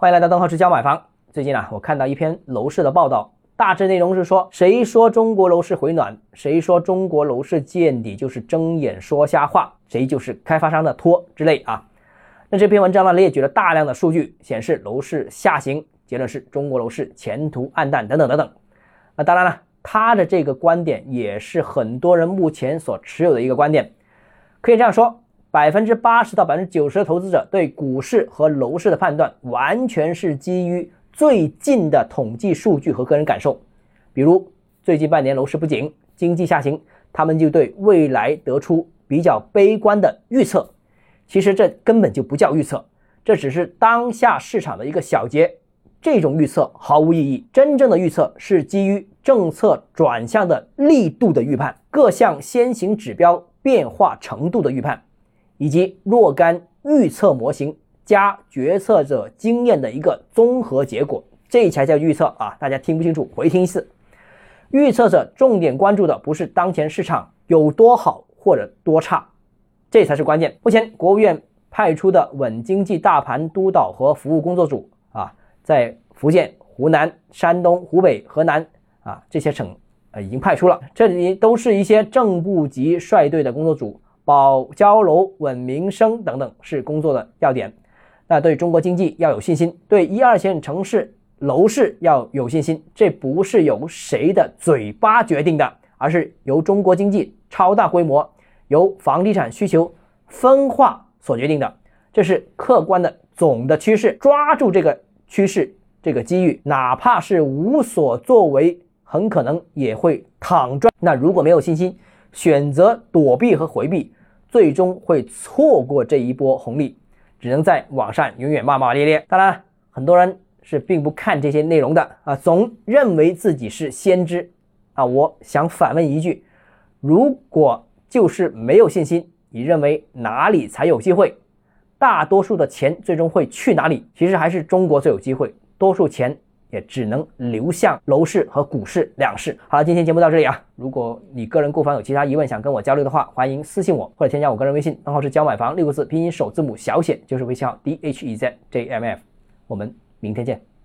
欢迎来到邓浩之教买房。最近啊，我看到一篇楼市的报道，大致内容是说，谁说中国楼市回暖，谁说中国楼市见底就是睁眼说瞎话，谁就是开发商的托之类啊。那这篇文章呢，列举了大量的数据，显示楼市下行，结论是中国楼市前途暗淡等等等等。那当然了，他的这个观点也是很多人目前所持有的一个观点，可以这样说。百分之八十到百分之九十的投资者对股市和楼市的判断，完全是基于最近的统计数据和个人感受。比如最近半年楼市不景，经济下行，他们就对未来得出比较悲观的预测。其实这根本就不叫预测，这只是当下市场的一个小结。这种预测毫无意义。真正的预测是基于政策转向的力度的预判，各项先行指标变化程度的预判。以及若干预测模型加决策者经验的一个综合结果，这才叫预测啊！大家听不清楚，回听一次。预测者重点关注的不是当前市场有多好或者多差，这才是关键。目前国务院派出的稳经济大盘督导和服务工作组啊，在福建、湖南、山东、湖北、河南啊这些省呃已经派出了，这里都是一些正部级率队的工作组。保交楼、稳民生等等是工作的要点。那对中国经济要有信心，对一二线城市楼市要有信心。这不是由谁的嘴巴决定的，而是由中国经济超大规模、由房地产需求分化所决定的。这是客观的总的趋势，抓住这个趋势、这个机遇，哪怕是无所作为，很可能也会躺赚。那如果没有信心，选择躲避和回避。最终会错过这一波红利，只能在网上永远骂骂咧咧。当然，很多人是并不看这些内容的啊，总认为自己是先知啊。我想反问一句：如果就是没有信心，你认为哪里才有机会？大多数的钱最终会去哪里？其实还是中国最有机会，多数钱。也只能流向楼市和股市两市。好了，今天节目到这里啊。如果你个人购房有其他疑问想跟我交流的话，欢迎私信我或者添加我个人微信，账号是交买房六个字拼音首字母小写就是微信号 d h e z j m f。我们明天见。